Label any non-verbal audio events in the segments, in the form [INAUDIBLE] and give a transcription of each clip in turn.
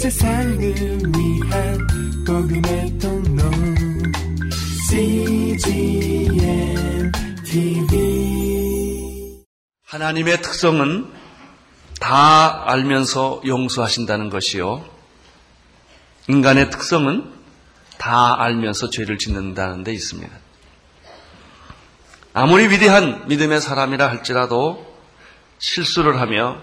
세상을 위한 복음의 통로 CGM TV 하나님의 특성은 다 알면서 용서하신다는 것이요. 인간의 특성은 다 알면서 죄를 짓는다는 데 있습니다. 아무리 위대한 믿음의 사람이라 할지라도 실수를 하며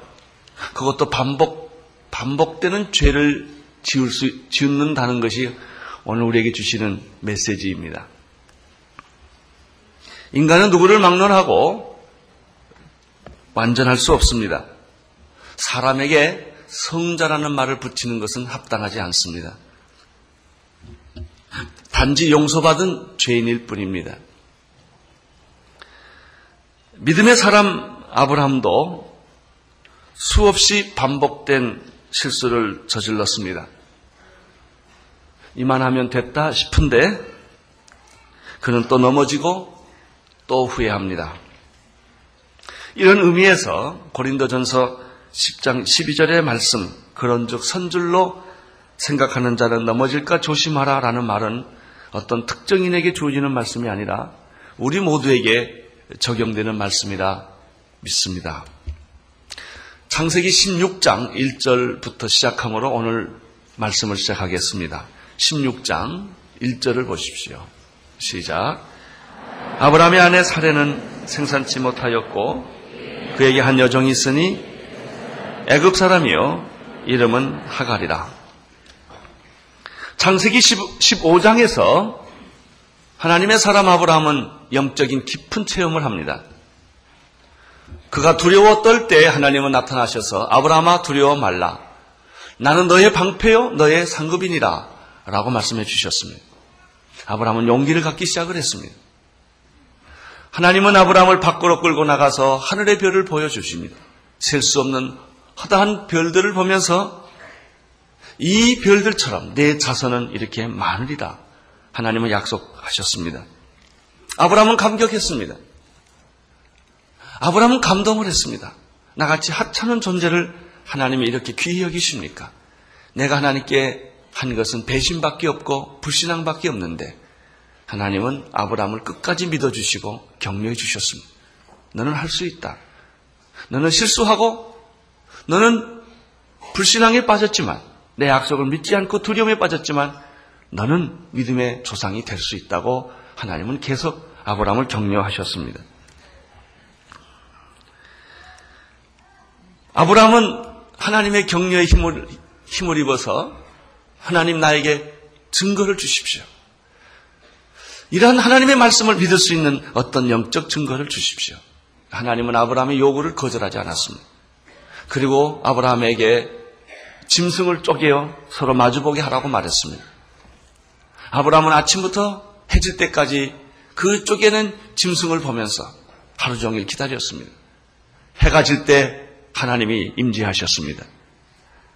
그것도 반복, 반복되는 죄를 지을 수, 지는다는 것이 오늘 우리에게 주시는 메시지입니다. 인간은 누구를 막론하고 완전할 수 없습니다. 사람에게 성자라는 말을 붙이는 것은 합당하지 않습니다. 단지 용서받은 죄인일 뿐입니다. 믿음의 사람 아브라함도 수없이 반복된 실수를 저질렀습니다. 이만하면 됐다 싶은데 그는 또 넘어지고 또 후회합니다. 이런 의미에서 고린도전서 10장 12절의 말씀 그런즉 선줄로 생각하는 자는 넘어질까 조심하라라는 말은 어떤 특정인에게 주어지는 말씀이 아니라 우리 모두에게 적용되는 말씀이라 믿습니다. 창세기 16장 1절부터 시작함으로 오늘 말씀을 시작하겠습니다. 16장 1절을 보십시오. 시작. 아브라함의 아내 사례는 생산치 못하였고 그에게 한 여종이 있으니 애굽 사람이요 이름은 하갈이라. 창세기 15장에서 하나님의 사람 아브라함은 영적인 깊은 체험을 합니다. 그가 두려워 떨 때 하나님은 나타나셔서 아브라함아 두려워 말라. 나는 너의 방패요 너의 상급이니라 라고 말씀해 주셨습니다. 아브라함은 용기를 갖기 시작을 했습니다. 하나님은 아브라함을 밖으로 끌고 나가서 하늘의 별을 보여주십니다. 셀 수 없는 허다한 별들을 보면서 이 별들처럼 내 자손은 이렇게 많으리라. 하나님은 약속하셨습니다. 아브라함은 감격했습니다. 아브라함은 감동을 했습니다. 나같이 하찮은 존재를 하나님이 이렇게 귀히 여기십니까? 내가 하나님께 한 것은 배신밖에 없고 불신앙밖에 없는데 하나님은 아브라함을 끝까지 믿어주시고 격려해 주셨습니다. 너는 할 수 있다. 너는 실수하고 너는 불신앙에 빠졌지만 내 약속을 믿지 않고 두려움에 빠졌지만 너는 믿음의 조상이 될 수 있다고 하나님은 계속 아브라함을 격려하셨습니다. 아브라함은 하나님의 격려의 힘을, 힘을 입어서 하나님 나에게 증거를 주십시오. 이러한 하나님의 말씀을 믿을 수 있는 어떤 영적 증거를 주십시오. 하나님은 아브라함의 요구를 거절하지 않았습니다. 그리고 아브라함에게 짐승을 쪼개어 서로 마주보게 하라고 말했습니다. 아브라함은 아침부터 해질 때까지 그 쪼개는 짐승을 보면서 하루 종일 기다렸습니다. 해가 질 때 하나님이 임재하셨습니다.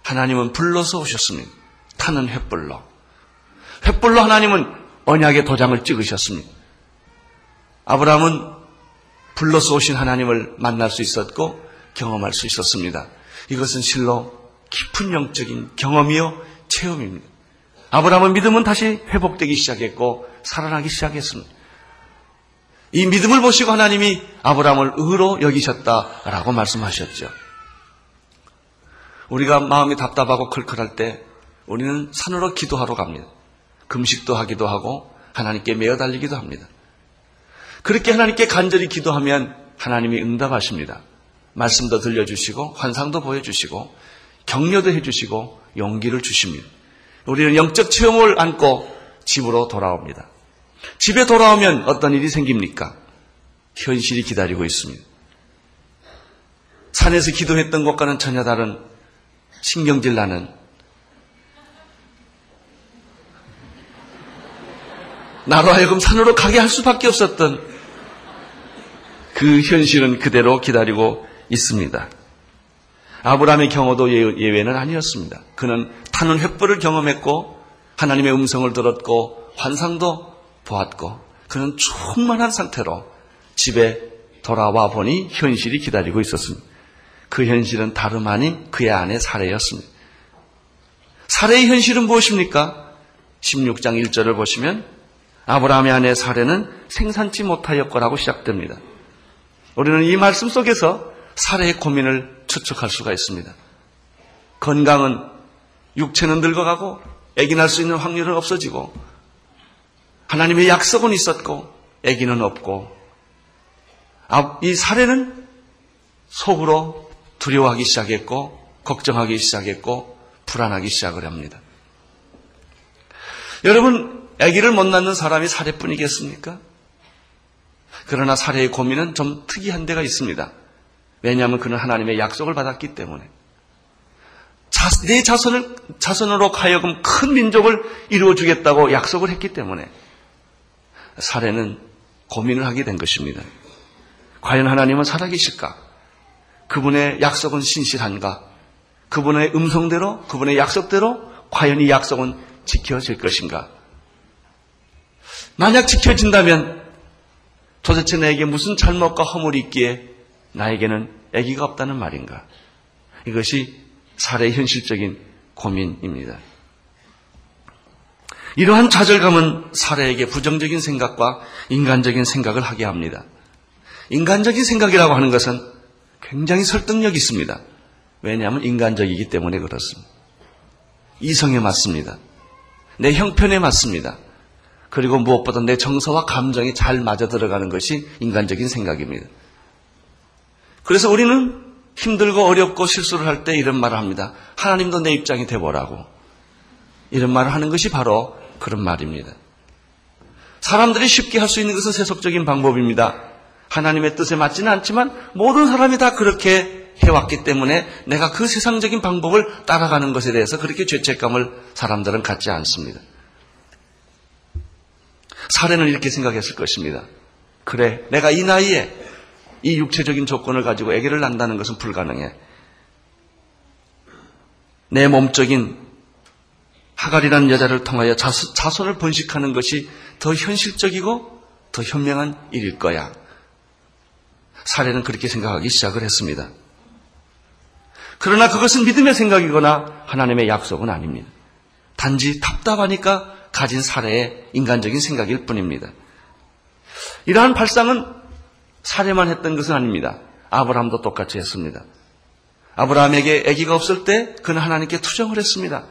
하나님은 불러서 오셨습니다. 타는 횃불로. 횃불로 하나님은 언약의 도장을 찍으셨습니다. 아브라함은 불러서 오신 하나님을 만날 수 있었고 경험할 수 있었습니다. 이것은 실로 깊은 영적인 경험이요 체험입니다. 아브라함의 믿음은 다시 회복되기 시작했고 살아나기 시작했습니다. 이 믿음을 보시고 하나님이 아브라함을 의로 여기셨다라고 말씀하셨죠. 우리가 마음이 답답하고 클클할 때 우리는 산으로 기도하러 갑니다. 금식도 하기도 하고 하나님께 매어 달리기도 합니다. 그렇게 하나님께 간절히 기도하면 하나님이 응답하십니다. 말씀도 들려주시고 환상도 보여주시고 격려도 해주시고 용기를 주십니다. 우리는 영적 체험을 안고 집으로 돌아옵니다. 집에 돌아오면 어떤 일이 생깁니까? 현실이 기다리고 있습니다. 산에서 기도했던 것과는 전혀 다른 신경질 나는 나로 하여금 산으로 가게 할 수밖에 없었던 그 현실은 그대로 기다리고 있습니다. 아브라함의 경우도 예, 예외는 아니었습니다. 그는 타는 횃불을 경험했고 하나님의 음성을 들었고 환상도 보았고 그는 충만한 상태로 집에 돌아와 보니 현실이 기다리고 있었습니다. 그 현실은 다름 아닌 그의 아내 사례였습니다. 사례의 현실은 무엇입니까? 16장 1절을 보시면 아브라함의 아내 사례는 생산치 못하였거라고 시작됩니다. 우리는 이 말씀 속에서 사례의 고민을 추측할 수가 있습니다. 건강은 육체는 늙어가고 아기 날 수 있는 확률은 없어지고 하나님의 약속은 있었고 아기는 없고 아, 이 사례는 속으로 두려워하기 시작했고 걱정하기 시작했고 불안하기 시작을 합니다. 여러분 아기를 못 낳는 사람이 사례뿐이겠습니까? 그러나 사례의 고민은 좀 특이한 데가 있습니다. 왜냐하면 그는 하나님의 약속을 받았기 때문에 내 자손을 자손으로 하여금 큰 민족을 이루어 주겠다고 약속을 했기 때문에 사례는 고민을 하게 된 것입니다. 과연 하나님은 살아계실까? 그분의 약속은 신실한가? 그분의 음성대로, 그분의 약속대로 과연 이 약속은 지켜질 것인가? 만약 지켜진다면 도대체 나에게 무슨 잘못과 허물이 있기에 나에게는 아기가 없다는 말인가? 이것이 사례의 현실적인 고민입니다. 이러한 좌절감은 사례에게 부정적인 생각과 인간적인 생각을 하게 합니다. 인간적인 생각이라고 하는 것은 굉장히 설득력이 있습니다. 왜냐하면 인간적이기 때문에 그렇습니다. 이성에 맞습니다. 내 형편에 맞습니다. 그리고 무엇보다 내 정서와 감정이 잘 맞아 들어가는 것이 인간적인 생각입니다. 그래서 우리는 힘들고 어렵고 실수를 할 때 이런 말을 합니다. 하나님도 내 입장이 돼보라고. 이런 말을 하는 것이 바로 그런 말입니다. 사람들이 쉽게 할 수 있는 것은 세속적인 방법입니다. 하나님의 뜻에 맞지는 않지만 모든 사람이 다 그렇게 해왔기 때문에 내가 그 세상적인 방법을 따라가는 것에 대해서 그렇게 죄책감을 사람들은 갖지 않습니다. 사례는 이렇게 생각했을 것입니다. 그래, 내가 이 나이에 이 육체적인 조건을 가지고 아기를 낳는다는 것은 불가능해. 내 몸적인 하갈이라는 여자를 통하여 자손을 번식하는 것이 더 현실적이고 더 현명한 일일 거야. 사례는 그렇게 생각하기 시작을 했습니다. 그러나 그것은 믿음의 생각이거나 하나님의 약속은 아닙니다. 단지 답답하니까 가진 사례의 인간적인 생각일 뿐입니다. 이러한 발상은 사례만 했던 것은 아닙니다. 아브라함도 똑같이 했습니다. 아브라함에게 아기가 없을 때 그는 하나님께 투정을 했습니다.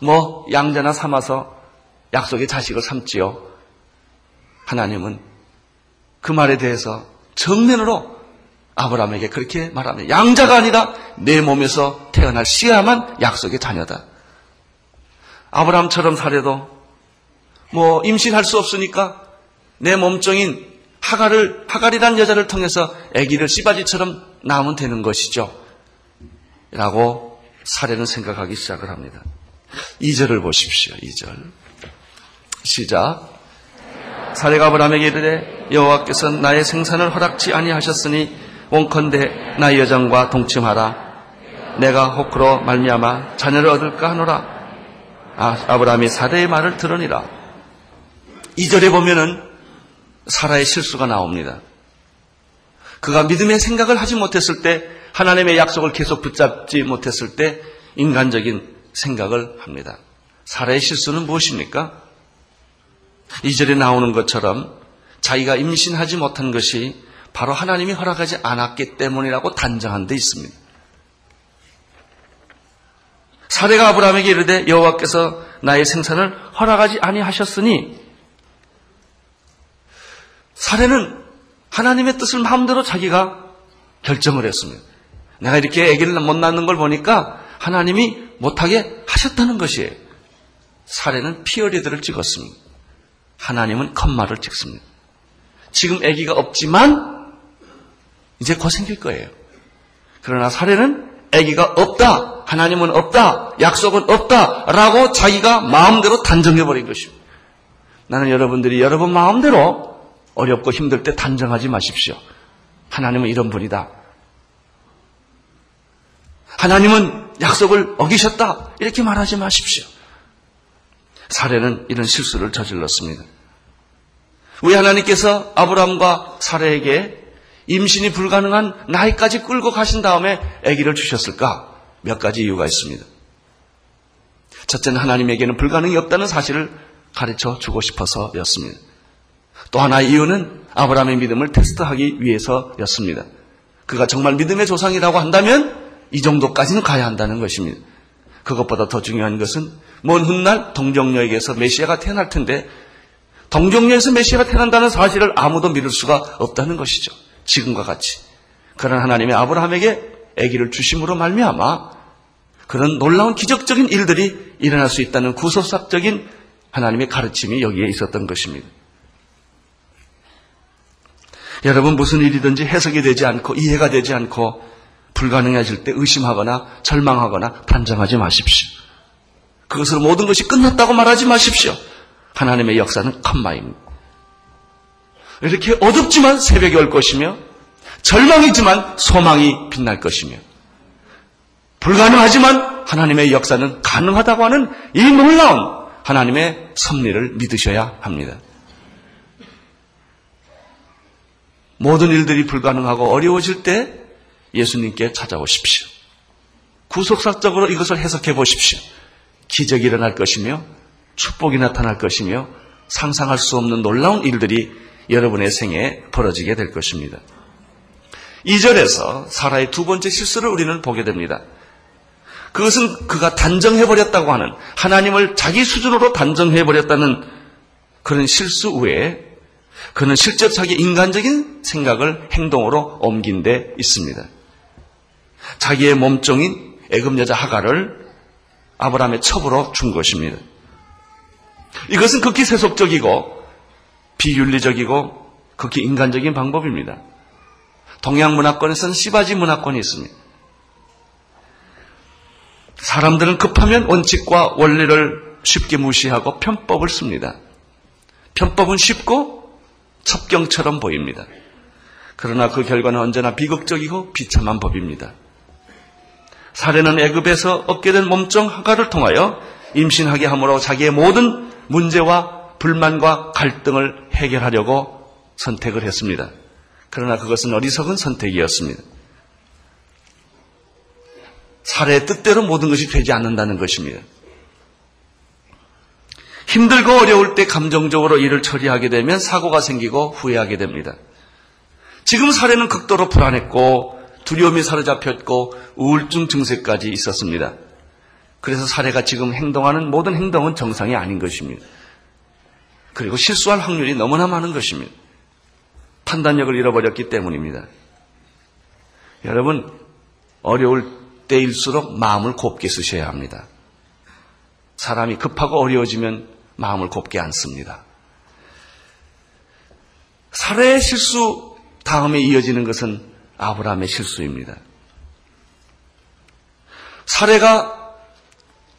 뭐 양자나 삼아서 약속의 자식을 삼지요. 하나님은 그 말에 대해서 정면으로 아브라함에게 그렇게 말합니다. 양자가 아니라 내 몸에서 태어날 씨야만 약속의 자녀다. 아브라함처럼 살해도 뭐 임신할 수 없으니까 내 몸종인 하갈을 하갈이라는 여자를 통해서 아기를 씨바지처럼 낳으면 되는 것이죠. 라고 사례는 생각하기 시작을 합니다. 2절을 보십시오. 2절. 시작. 사례가 아브라함에게 이르되 여호와께서 나의 생산을 허락치 아니하셨으니 원컨대 나의 여정과 동침하라. 내가 호크로 말미암아 자녀를 얻을까 하노라. 아, 아브라함이 사대의 말을 들으니라. 2절에 보면은 사라의 실수가 나옵니다. 그가 믿음의 생각을 하지 못했을 때 하나님의 약속을 계속 붙잡지 못했을 때 인간적인 생각을 합니다. 사라의 실수는 무엇입니까? 2절에 나오는 것처럼 자기가 임신하지 못한 것이 바로 하나님이 허락하지 않았기 때문이라고 단정한 데 있습니다. 사례가 아브라함에게 이르되 여호와께서 나의 생산을 허락하지 아니하셨으니 사례는 하나님의 뜻을 마음대로 자기가 결정을 했습니다. 내가 이렇게 아기를 못 낳는 걸 보니까 하나님이 못하게 하셨다는 것이에요. 사례는 피어리드를 찍었습니다. 하나님은 컴마를 찍습니다. 지금 아기가 없지만 이제 곧 생길 거예요. 그러나 사례는 아기가 없다. 하나님은 없다. 약속은 없다. 라고 자기가 마음대로 단정해버린 것입니다. 나는 여러분들이 여러분 마음대로 어렵고 힘들 때 단정하지 마십시오. 하나님은 이런 분이다. 하나님은 약속을 어기셨다. 이렇게 말하지 마십시오. 사례는 이런 실수를 저질렀습니다. 왜 하나님께서 아브라함과 사례에게 임신이 불가능한 나이까지 끌고 가신 다음에 아기를 주셨을까? 몇 가지 이유가 있습니다. 첫째는 하나님에게는 불가능이 없다는 사실을 가르쳐 주고 싶어서였습니다. 또 하나의 이유는 아브라함의 믿음을 테스트하기 위해서였습니다. 그가 정말 믿음의 조상이라고 한다면 이 정도까지는 가야 한다는 것입니다. 그것보다 더 중요한 것은 먼 훗날 동정녀에게서 메시아가 태어날 텐데 동정녀에서 메시아가 태어난다는 사실을 아무도 믿을 수가 없다는 것이죠. 지금과 같이. 그런 하나님의 아브라함에게 아기를 주심으로 말미암아 그런 놀라운 기적적인 일들이 일어날 수 있다는 구속사적인 하나님의 가르침이 여기에 있었던 것입니다. 여러분 무슨 일이든지 해석이 되지 않고 이해가 되지 않고 불가능해질 때 의심하거나 절망하거나 단정하지 마십시오. 그것으로 모든 것이 끝났다고 말하지 마십시오. 하나님의 역사는 컴마입니다. 이렇게 어둡지만 새벽이 올 것이며 절망이지만 소망이 빛날 것이며 불가능하지만 하나님의 역사는 가능하다고 하는 이 놀라운 하나님의 섭리를 믿으셔야 합니다. 모든 일들이 불가능하고 어려워질 때 예수님께 찾아오십시오. 구속사적으로 이것을 해석해 보십시오. 기적이 일어날 것이며 축복이 나타날 것이며 상상할 수 없는 놀라운 일들이 여러분의 생에 벌어지게 될 것입니다. 2절에서 사라의 두 번째 실수를 우리는 보게 됩니다. 그것은 그가 단정해버렸다고 하는 하나님을 자기 수준으로 단정해버렸다는 그런 실수 외에 그는 실제 자기 인간적인 생각을 행동으로 옮긴 데 있습니다. 자기의 몸종인 애굽 여자 하가를 아브라함의 첩으로 준 것입니다. 이것은 극히 세속적이고 비윤리적이고 극히 인간적인 방법입니다. 동양 문화권에서는 시바지 문화권이 있습니다. 사람들은 급하면 원칙과 원리를 쉽게 무시하고 편법을 씁니다. 편법은 쉽고 첩경처럼 보입니다. 그러나 그 결과는 언제나 비극적이고 비참한 법입니다. 사례는 애굽에서 얻게 된 몸종 하가를 통하여 임신하게 함으로 자기의 모든 문제와 불만과 갈등을 해결하려고 선택을 했습니다. 그러나 그것은 어리석은 선택이었습니다. 사례의 뜻대로 모든 것이 되지 않는다는 것입니다. 힘들고 어려울 때 감정적으로 일을 처리하게 되면 사고가 생기고 후회하게 됩니다. 지금 사례는 극도로 불안했고 두려움이 사로잡혔고 우울증 증세까지 있었습니다. 그래서 사례가 지금 행동하는 모든 행동은 정상이 아닌 것입니다. 그리고 실수할 확률이 너무나 많은 것입니다. 판단력을 잃어버렸기 때문입니다. 여러분, 어려울 때일수록 마음을 곱게 쓰셔야 합니다. 사람이 급하고 어려워지면 마음을 곱게 않습니다. 사례의 실수 다음에 이어지는 것은 아브라함의 실수입니다. 사례가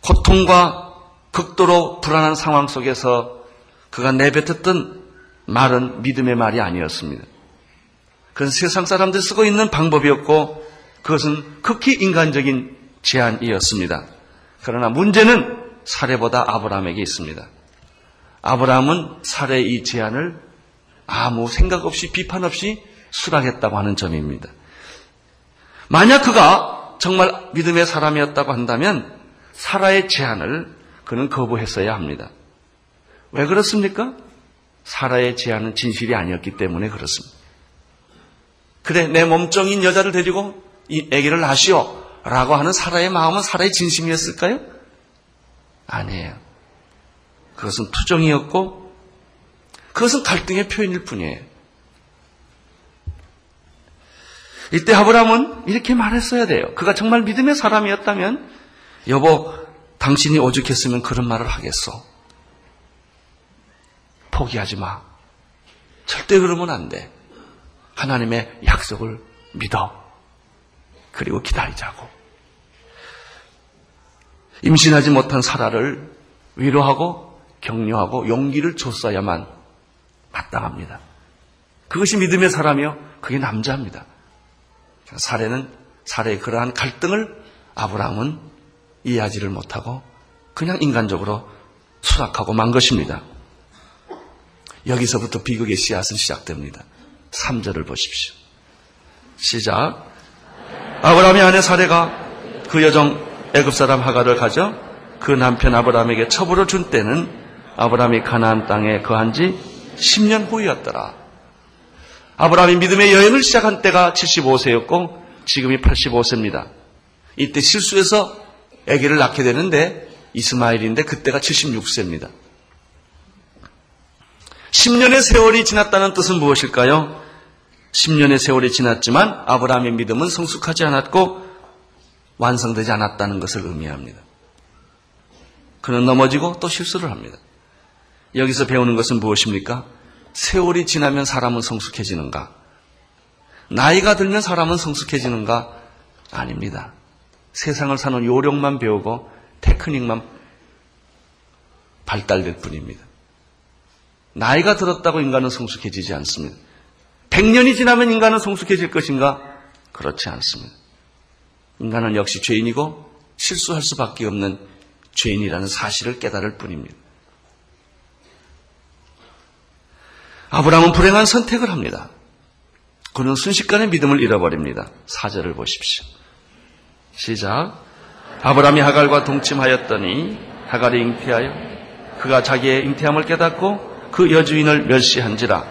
고통과 극도로 불안한 상황 속에서 그가 내뱉었던 말은 믿음의 말이 아니었습니다. 그건 세상 사람들 쓰고 있는 방법이었고 그것은 극히 인간적인 제안이었습니다. 그러나 문제는 사례보다 아브라함에게 있습니다. 아브라함은 사례의 이 제안을 아무 생각 없이 비판 없이 수락했다고 하는 점입니다. 만약 그가 정말 믿음의 사람이었다고 한다면 사라의 제안을 그는 거부했어야 합니다. 왜 그렇습니까? 사라의 제안은 진실이 아니었기 때문에 그렇습니다. 그래, 내 몸종인 여자를 데리고 이 아기를 낳으시오. 라고 하는 사라의 마음은 사라의 진심이었을까요? 아니에요. 그것은 투정이었고, 그것은 갈등의 표현일 뿐이에요. 이때 아브라함은 이렇게 말했어야 돼요. 그가 정말 믿음의 사람이었다면, 여보, 당신이 오죽했으면 그런 말을 하겠어. 포기하지 마. 절대 그러면 안 돼. 하나님의 약속을 믿어. 그리고 기다리자고. 임신하지 못한 사라를 위로하고 격려하고 용기를 줬어야만 마땅합니다. 그것이 믿음의 사람이요. 그게 남자입니다. 사례는 사례의 그러한 갈등을 아브라함은 이해하지를 못하고 그냥 인간적으로 수락하고 만 것입니다. 여기서부터 비극의 씨앗은 시작됩니다. 3절을 보십시오. 시작. 아브라함의 아내 사례가 그 여종 애굽 사람 하가를 가져 그 남편 아브라함에게 첩으로 준 때는 아브라함이 가나안 땅에 거한 지 10년 후였더라. 아브라함이 믿음의 여행을 시작한 때가 75세였고 지금이 85세입니다. 이때 실수해서 아기를 낳게 되는데 이스마일인데 그때가 76세입니다. 10년의 세월이 지났다는 뜻은 무엇일까요? 10년의 세월이 지났지만 아브라함의 믿음은 성숙하지 않았고 완성되지 않았다는 것을 의미합니다. 그는 넘어지고 또 실수를 합니다. 여기서 배우는 것은 무엇입니까? 세월이 지나면 사람은 성숙해지는가? 나이가 들면 사람은 성숙해지는가? 아닙니다. 세상을 사는 요령만 배우고 테크닉만 발달될 뿐입니다. 나이가 들었다고 인간은 성숙해지지 않습니다. 100년이 지나면 인간은 성숙해질 것인가? 그렇지 않습니다. 인간은 역시 죄인이고 실수할 수밖에 없는 죄인이라는 사실을 깨달을 뿐입니다. 아브라함은 불행한 선택을 합니다. 그는 순식간에 믿음을 잃어버립니다. 사절을 보십시오. 시작. 아브라함이 하갈과 동침하였더니 하갈이 잉태하여 그가 자기의 잉태함을 깨닫고 그 여주인을 멸시한지라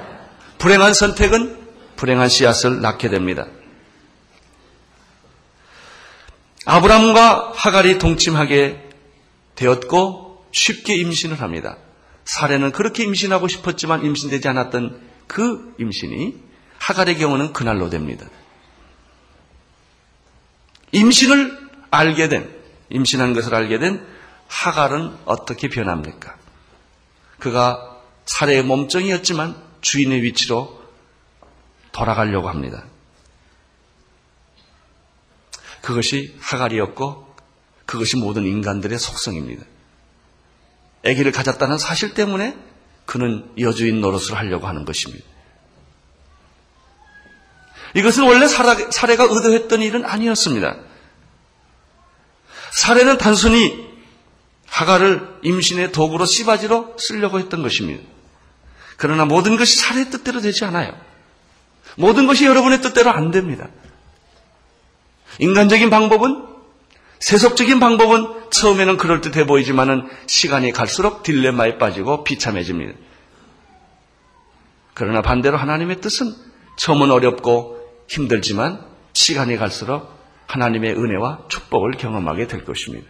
불행한 선택은 불행한 씨앗을 낳게 됩니다. 아브라함과 하갈이 동침하게 되었고 쉽게 임신을 합니다. 사례는 그렇게 임신하고 싶었지만 임신되지 않았던 그 임신이 하갈의 경우는 그날로 됩니다. 임신을 알게 된, 임신한 것을 알게 된 하갈은 어떻게 변합니까? 그가 사례의 몸종이었지만 주인의 위치로 돌아가려고 합니다. 그것이 하갈이었고 그것이 모든 인간들의 속성입니다. 아기를 가졌다는 사실 때문에 그는 여주인 노릇을 하려고 하는 것입니다. 이것은 원래 사례가 의도했던 일은 아니었습니다. 사례는 단순히 하가를 임신의 도구로 씨바지로 쓰려고 했던 것입니다. 그러나 모든 것이 사례의 뜻대로 되지 않아요. 모든 것이 여러분의 뜻대로 안 됩니다. 인간적인 방법은 세속적인 방법은 처음에는 그럴듯해 보이지만은 시간이 갈수록 딜레마에 빠지고 비참해집니다. 그러나 반대로 하나님의 뜻은 처음은 어렵고 힘들지만 시간이 갈수록 하나님의 은혜와 축복을 경험하게 될 것입니다.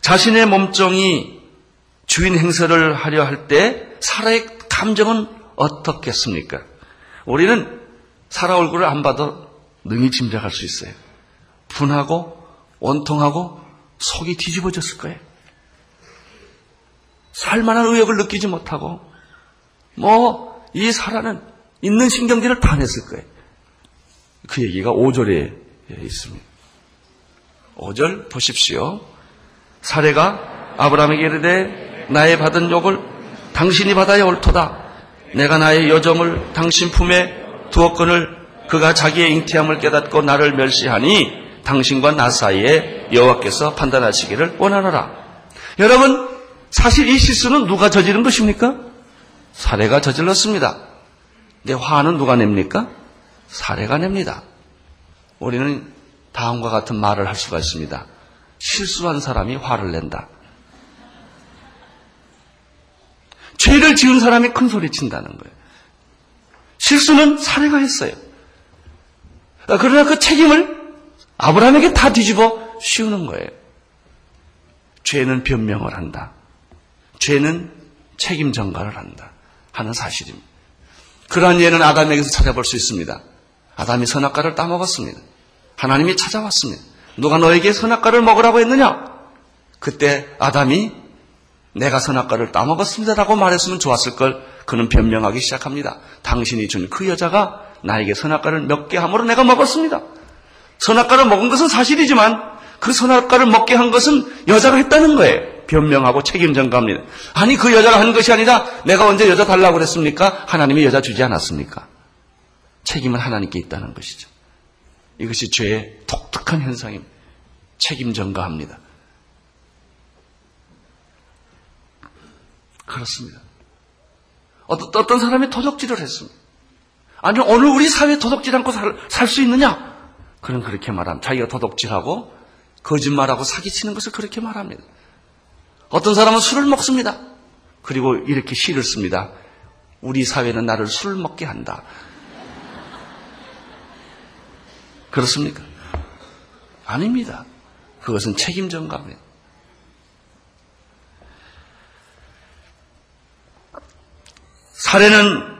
자신의 몸종이 주인 행세를 하려 할 때 사라의 감정은 어떻겠습니까? 우리는 사라 얼굴을 안 봐도 능히 짐작할 수 있어요. 분하고 원통하고 속이 뒤집어졌을 거예요. 살만한 의욕을 느끼지 못하고 뭐 이 사라는 있는 신경질을 다 냈을 거예요. 그 얘기가 5절에 있습니다. 5절 보십시오. 사례가 아브라함에게 이르되 나의 받은 욕을 당신이 받아야 옳도다. 내가 나의 여정을 당신 품에 두었건을 그가 자기의 잉태함을 깨닫고 나를 멸시하니 당신과 나 사이에 여호와께서 판단하시기를 원하노라. 여러분 사실 이 실수는 누가 저지른 것입니까? 사례가 저질렀습니다. 내 화는 누가 냅니까? 사례가 냅니다. 우리는 다음과 같은 말을 할 수가 있습니다. 실수한 사람이 화를 낸다. 죄를 지은 사람이 큰 소리 친다는 거예요. 실수는 사례가 했어요. 그러나 그 책임을 아브라함에게 다 뒤집어 씌우는 거예요. 죄는 변명을 한다. 죄는 책임 전가를 한다. 하는 사실입니다. 그러한 예는 아담에게서 찾아볼 수 있습니다. 아담이 선악과를 따먹었습니다. 하나님이 찾아왔습니다. 누가 너에게 선악과를 먹으라고 했느냐? 그때 아담이 내가 선악과를 따먹었습니다라고 말했으면 좋았을 걸 그는 변명하기 시작합니다. 당신이 준 그 여자가 나에게 선악과를 몇 개 함으로 내가 먹었습니다. 선악과를 먹은 것은 사실이지만 그 선악과를 먹게 한 것은 여자가 했다는 거예요. 변명하고 책임 전가합니다. 아니 그 여자가 한 것이 아니라 내가 언제 여자 달라고 그랬습니까? 하나님이 여자 주지 않았습니까? 책임은 하나님께 있다는 것이죠. 이것이 죄의 독특한 현상입니다. 책임 전가합니다. 그렇습니다. 어떤, 어떤 사람이 도덕질을 했습니다. 아니, 오늘 우리 사회에 도덕질 않고 살 수 있느냐? 그는 그렇게 말합니다. 자기가 도덕질하고 거짓말하고 사기치는 것을 그렇게 말합니다. 어떤 사람은 술을 먹습니다. 그리고 이렇게 시를 씁니다. 우리 사회는 나를 술 먹게 한다. 그렇습니까? 아닙니다. 그것은 책임 전가입니다. 사례는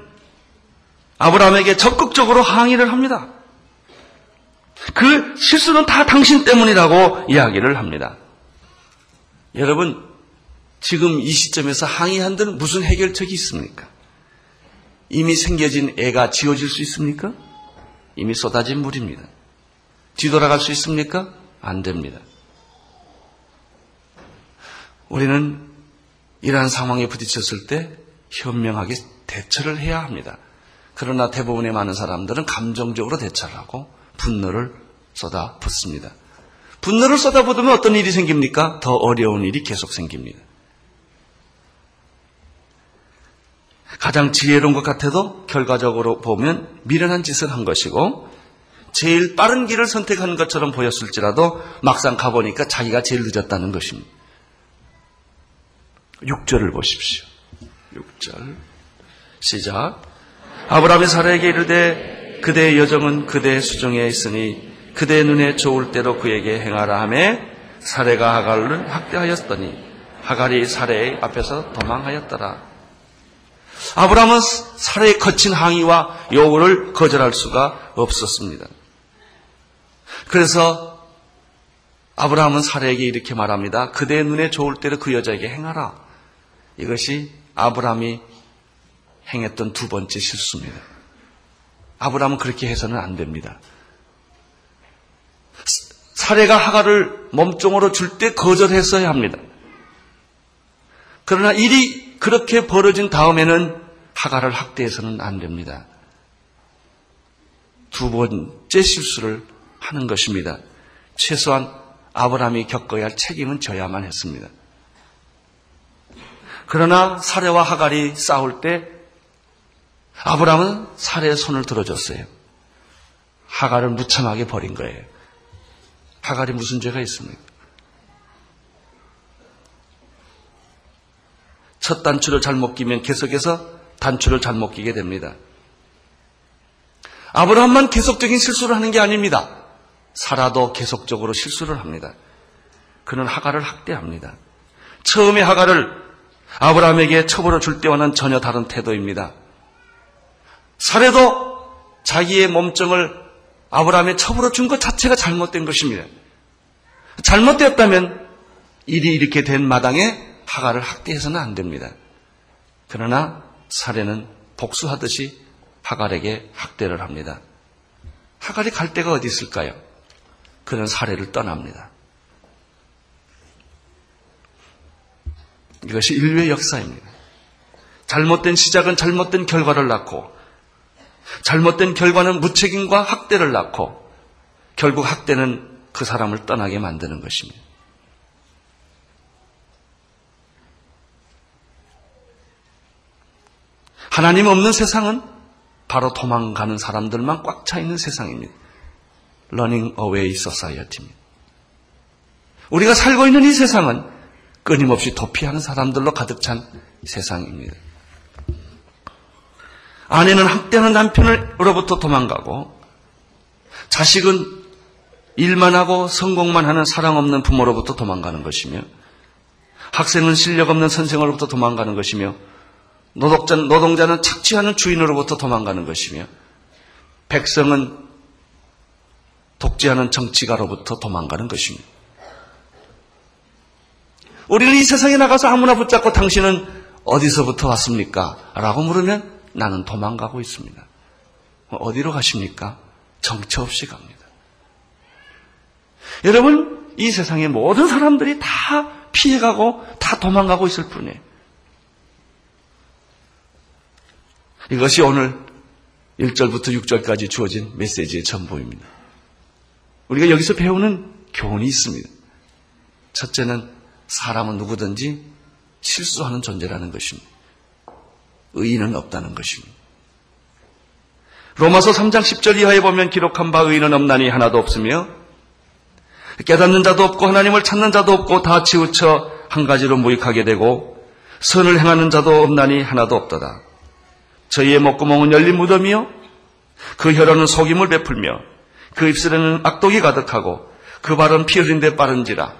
아브라함에게 적극적으로 항의를 합니다. 그 실수는 다 당신 때문이라고 이야기를 합니다. 여러분, 지금 이 시점에서 항의한들 무슨 해결책이 있습니까? 이미 생겨진 애가 지워질 수 있습니까? 이미 쏟아진 물입니다. 뒤돌아갈 수 있습니까? 안 됩니다. 우리는 이러한 상황에 부딪혔을 때 현명하게 대처를 해야 합니다. 그러나 대부분의 많은 사람들은 감정적으로 대처를 하고 분노를 쏟아붓습니다. 분노를 쏟아붓으면 어떤 일이 생깁니까? 더 어려운 일이 계속 생깁니다. 가장 지혜로운 것 같아도 결과적으로 보면 미련한 짓을 한 것이고 제일 빠른 길을 선택한 것처럼 보였을지라도 막상 가보니까 자기가 제일 늦었다는 것입니다. 6절을 보십시오. 6절. 시작. 아브라함이 사라에게 이르되 그대의 여정은 그대의 수정에 있으니 그대의 눈에 좋을 대로 그에게 행하라 하매 사례가 하갈을 학대하였더니 하갈이 사례의 앞에서 도망하였더라. 아브라함은 사례의 거친 항의와 요구를 거절할 수가 없었습니다. 그래서 아브라함은 사례에게 이렇게 말합니다. 그대의 눈에 좋을 대로 그 여자에게 행하라. 이것이 아브라함이 행했던 두 번째 실수입니다. 아브라함은 그렇게 해서는 안 됩니다. 사례가 하가를 몸종으로 줄 때 거절했어야 합니다. 그러나 일이 그렇게 벌어진 다음에는 하가를 학대해서는 안 됩니다. 두 번째 실수를 하는 것입니다. 최소한 아브라함이 겪어야 할 책임은 져야만 했습니다. 그러나 사례와 하갈이 싸울 때 아브라함은 사례의 손을 들어줬어요. 하갈을 무참하게 버린 거예요. 하갈이 무슨 죄가 있습니까? 첫 단추를 잘못 끼면 계속해서 단추를 잘못 끼게 됩니다. 아브라함만 계속적인 실수를 하는 게 아닙니다. 사라도 계속적으로 실수를 합니다. 그는 하가를 학대합니다. 처음에 하가를 아브라함에게 처벌을 줄 때와는 전혀 다른 태도입니다. 사례도 자기의 몸정을 아브라함에 처벌을 준 것 자체가 잘못된 것입니다. 잘못되었다면 일이 이렇게 된 마당에 하가를 학대해서는 안 됩니다. 그러나 사례는 복수하듯이 하갈에게 학대를 합니다. 하갈이 갈 데가 어디 있을까요? 그는 사례를 떠납니다. 이것이 인류의 역사입니다. 잘못된 시작은 잘못된 결과를 낳고 잘못된 결과는 무책임과 학대를 낳고 결국 학대는 그 사람을 떠나게 만드는 것입니다. 하나님 없는 세상은 바로 도망가는 사람들만 꽉 차 있는 세상입니다. Running Away Society입니다. 우리가 살고 있는 이 세상은 끊임없이 도피하는 사람들로 가득 찬 세상입니다. 아내는 학대하는 남편으로부터 도망가고 자식은 일만 하고 성공만 하는 사랑 없는 부모로부터 도망가는 것이며 학생은 실력 없는 선생으로부터 도망가는 것이며 노동자, 노동자는 착취하는 주인으로부터 도망가는 것이며 백성은 독재하는 정치가로부터 도망가는 것입니다. 우리는 이 세상에 나가서 아무나 붙잡고 당신은 어디서부터 왔습니까? 라고 물으면 나는 도망가고 있습니다. 어디로 가십니까? 정처 없이 갑니다. 여러분, 이 세상의 모든 사람들이 다 피해가고 다 도망가고 있을 뿐이에요. 이것이 오늘 1절부터 6절까지 주어진 메시지의 전부입니다. 우리가 여기서 배우는 교훈이 있습니다. 첫째는 사람은 누구든지 실수하는 존재라는 것입니다. 의인은 없다는 것입니다. 로마서 3장 10절 이하에 보면 기록한 바 의인은 없나니 하나도 없으며 깨닫는 자도 없고 하나님을 찾는 자도 없고 다 치우쳐 한 가지로 무익하게 되고 선을 행하는 자도 없나니 하나도 없도다. 저희의 목구멍은 열린 무덤이요 그 혀로는 속임을 베풀며 그 입술에는 악독이 가득하고 그 발은 피 흘린 데 빠른지라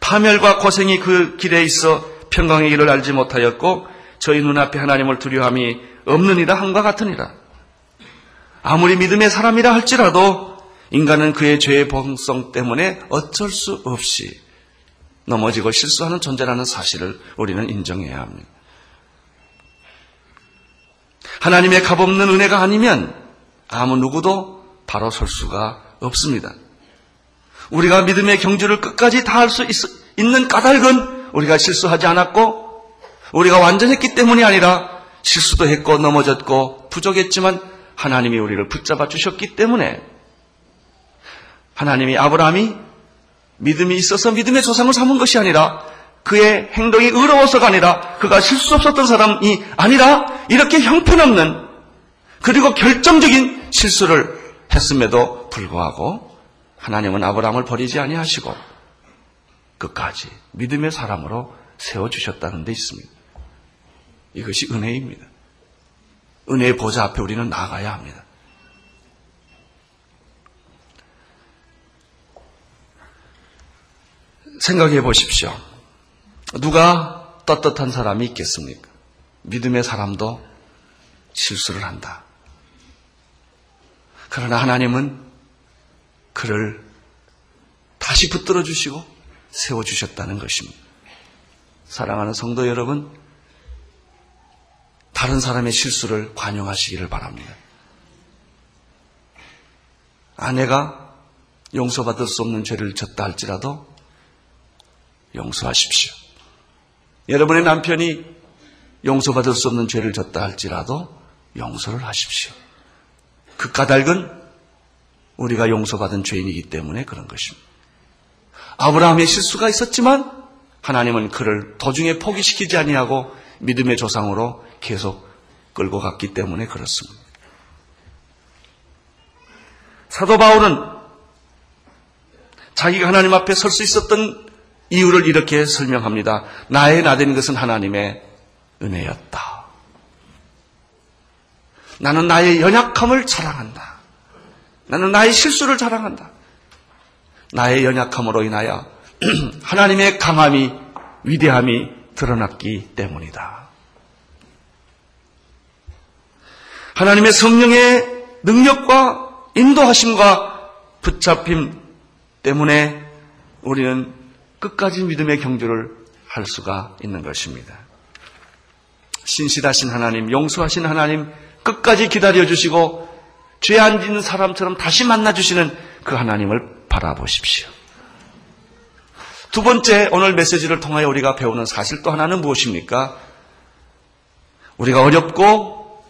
파멸과 고생이 그 길에 있어 평강의 길을 알지 못하였고 저희 눈앞에 하나님을 두려함이 없느니라 함과 같으니라. 아무리 믿음의 사람이라 할지라도 인간은 그의 죄의 범성 때문에 어쩔 수 없이 넘어지고 실수하는 존재라는 사실을 우리는 인정해야 합니다. 하나님의 값없는 은혜가 아니면 아무 누구도 바로 설 수가 없습니다. 우리가 믿음의 경주를 끝까지 다 할 수 있는 까닭은 우리가 실수하지 않았고 우리가 완전했기 때문이 아니라 실수도 했고 넘어졌고 부족했지만 하나님이 우리를 붙잡아 주셨기 때문에 하나님이 아브라함이 믿음이 있어서 믿음의 조상을 삼은 것이 아니라 그의 행동이 의로워서가 아니라 그가 실수 없었던 사람이 아니라 이렇게 형편없는 그리고 결정적인 실수를 했음에도 불구하고 하나님은 아브라함을 버리지 아니하시고 끝까지 믿음의 사람으로 세워 주셨다는 데 있습니다. 이것이 은혜입니다. 은혜의 보좌 앞에 우리는 나가야 합니다. 생각해 보십시오. 누가 떳떳한 사람이 있겠습니까? 믿음의 사람도 실수를 한다. 그러나 하나님은 그를 다시 붙들어 주시고 세워 주셨다는 것입니다. 사랑하는 성도 여러분, 다른 사람의 실수를 관용하시기를 바랍니다. 아내가 용서받을 수 없는 죄를 졌다 할지라도 용서하십시오. 여러분의 남편이 용서받을 수 없는 죄를 졌다 할지라도 용서를 하십시오. 그 까닭은 우리가 용서받은 죄인이기 때문에 그런 것입니다. 아브라함의 실수가 있었지만 하나님은 그를 도중에 포기시키지 아니하고 믿음의 조상으로 계속 끌고 갔기 때문에 그렇습니다. 사도 바울은 자기가 하나님 앞에 설 수 있었던 이유를 이렇게 설명합니다. 나의 나 된 것은 하나님의 은혜였다. 나는 나의 연약함을 자랑한다. 나는 나의 실수를 자랑한다. 나의 연약함으로 인하여 [CLEARS THROAT] 하나님의 강함이, 위대함이 드러났기 때문이다. 하나님의 성령의 능력과 인도하심과 붙잡힘 때문에 우리는 끝까지 믿음의 경주를 할 수가 있는 것입니다. 신실하신 하나님, 용서하신 하나님, 끝까지 기다려주시고 죄 안 짓는 사람처럼 다시 만나주시는 그 하나님을 바라보십시오. 두 번째 오늘 메시지를 통하여 우리가 배우는 사실 또 하나는 무엇입니까? 우리가 어렵고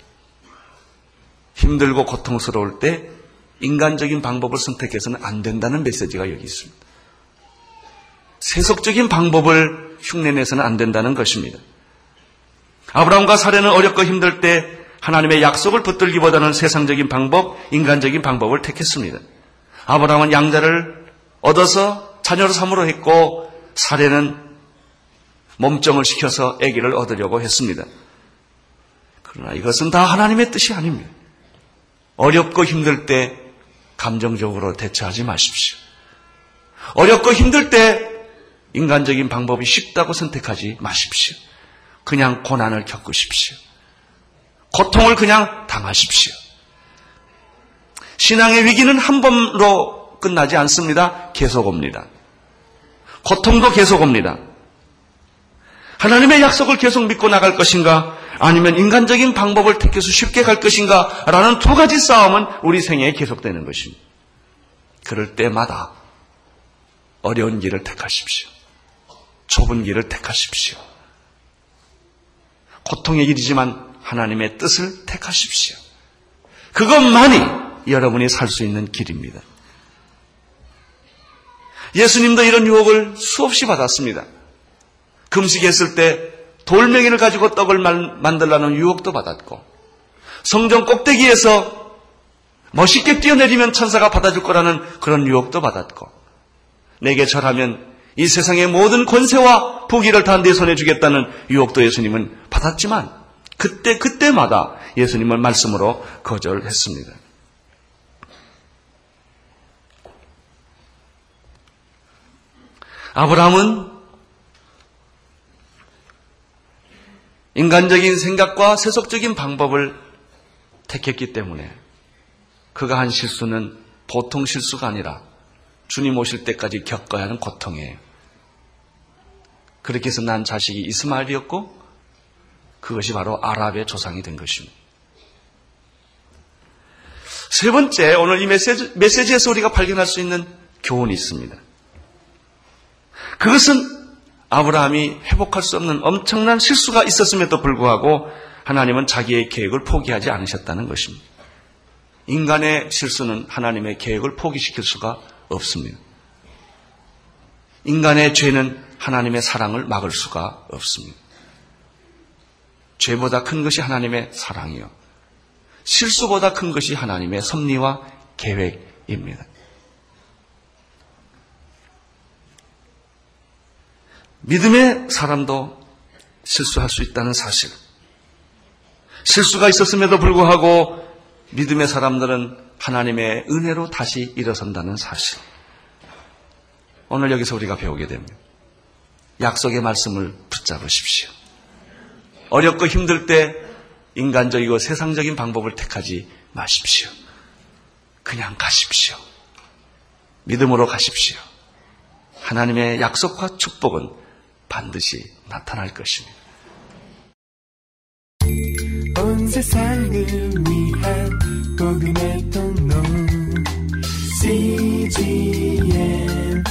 힘들고 고통스러울 때 인간적인 방법을 선택해서는 안 된다는 메시지가 여기 있습니다. 세속적인 방법을 흉내내서는 안 된다는 것입니다. 아브라함과 사례는 어렵고 힘들 때 하나님의 약속을 붙들기보다는 세상적인 방법, 인간적인 방법을 택했습니다. 아브라함은 양자를 얻어서 자녀로 삼으로 했고 사례는 몸정을 시켜서 아기를 얻으려고 했습니다. 그러나 이것은 다 하나님의 뜻이 아닙니다. 어렵고 힘들 때 감정적으로 대처하지 마십시오. 어렵고 힘들 때 인간적인 방법이 쉽다고 선택하지 마십시오. 그냥 고난을 겪으십시오. 고통을 그냥 당하십시오. 신앙의 위기는 한 번로 끝나지 않습니다. 계속 옵니다. 고통도 계속 옵니다. 하나님의 약속을 계속 믿고 나갈 것인가 아니면 인간적인 방법을 택해서 쉽게 갈 것인가 라는 두 가지 싸움은 우리 생애에 계속되는 것입니다. 그럴 때마다 어려운 길을 택하십시오. 좁은 길을 택하십시오. 고통의 길이지만 하나님의 뜻을 택하십시오. 그것만이 여러분이 살 수 있는 길입니다. 예수님도 이런 유혹을 수없이 받았습니다. 금식했을 때 돌멩이를 가지고 떡을 만들라는 유혹도 받았고 성전 꼭대기에서 멋있게 뛰어내리면 천사가 받아줄 거라는 그런 유혹도 받았고 내게 절하면 이 세상의 모든 권세와 부귀를 다 내 손에 주겠다는 유혹도 예수님은 받았지만 그때 그때마다 예수님은 말씀으로 거절했습니다. 아브라함은 인간적인 생각과 세속적인 방법을 택했기 때문에 그가 한 실수는 보통 실수가 아니라 주님 오실 때까지 겪어야 하는 고통이에요. 그렇게 해서 난 자식이 이스마엘이었고 그것이 바로 아랍의 조상이 된 것입니다. 세 번째, 오늘 이 메시지, 메시지에서 우리가 발견할 수 있는 교훈이 있습니다. 그것은 아브라함이 회복할 수 없는 엄청난 실수가 있었음에도 불구하고 하나님은 자기의 계획을 포기하지 않으셨다는 것입니다. 인간의 실수는 하나님의 계획을 포기시킬 수가 없습니다. 인간의 죄는 하나님의 사랑을 막을 수가 없습니다. 죄보다 큰 것이 하나님의 사랑이요. 실수보다 큰 것이 하나님의 섭리와 계획입니다. 믿음의 사람도 실수할 수 있다는 사실. 실수가 있었음에도 불구하고 믿음의 사람들은 하나님의 은혜로 다시 일어선다는 사실. 오늘 여기서 우리가 배우게 됩니다. 약속의 말씀을 붙잡으십시오. 어렵고 힘들 때 인간적이고 세상적인 방법을 택하지 마십시오. 그냥 가십시오. 믿음으로 가십시오. 하나님의 약속과 축복은 반드시 나타날 것입니다. TMTV.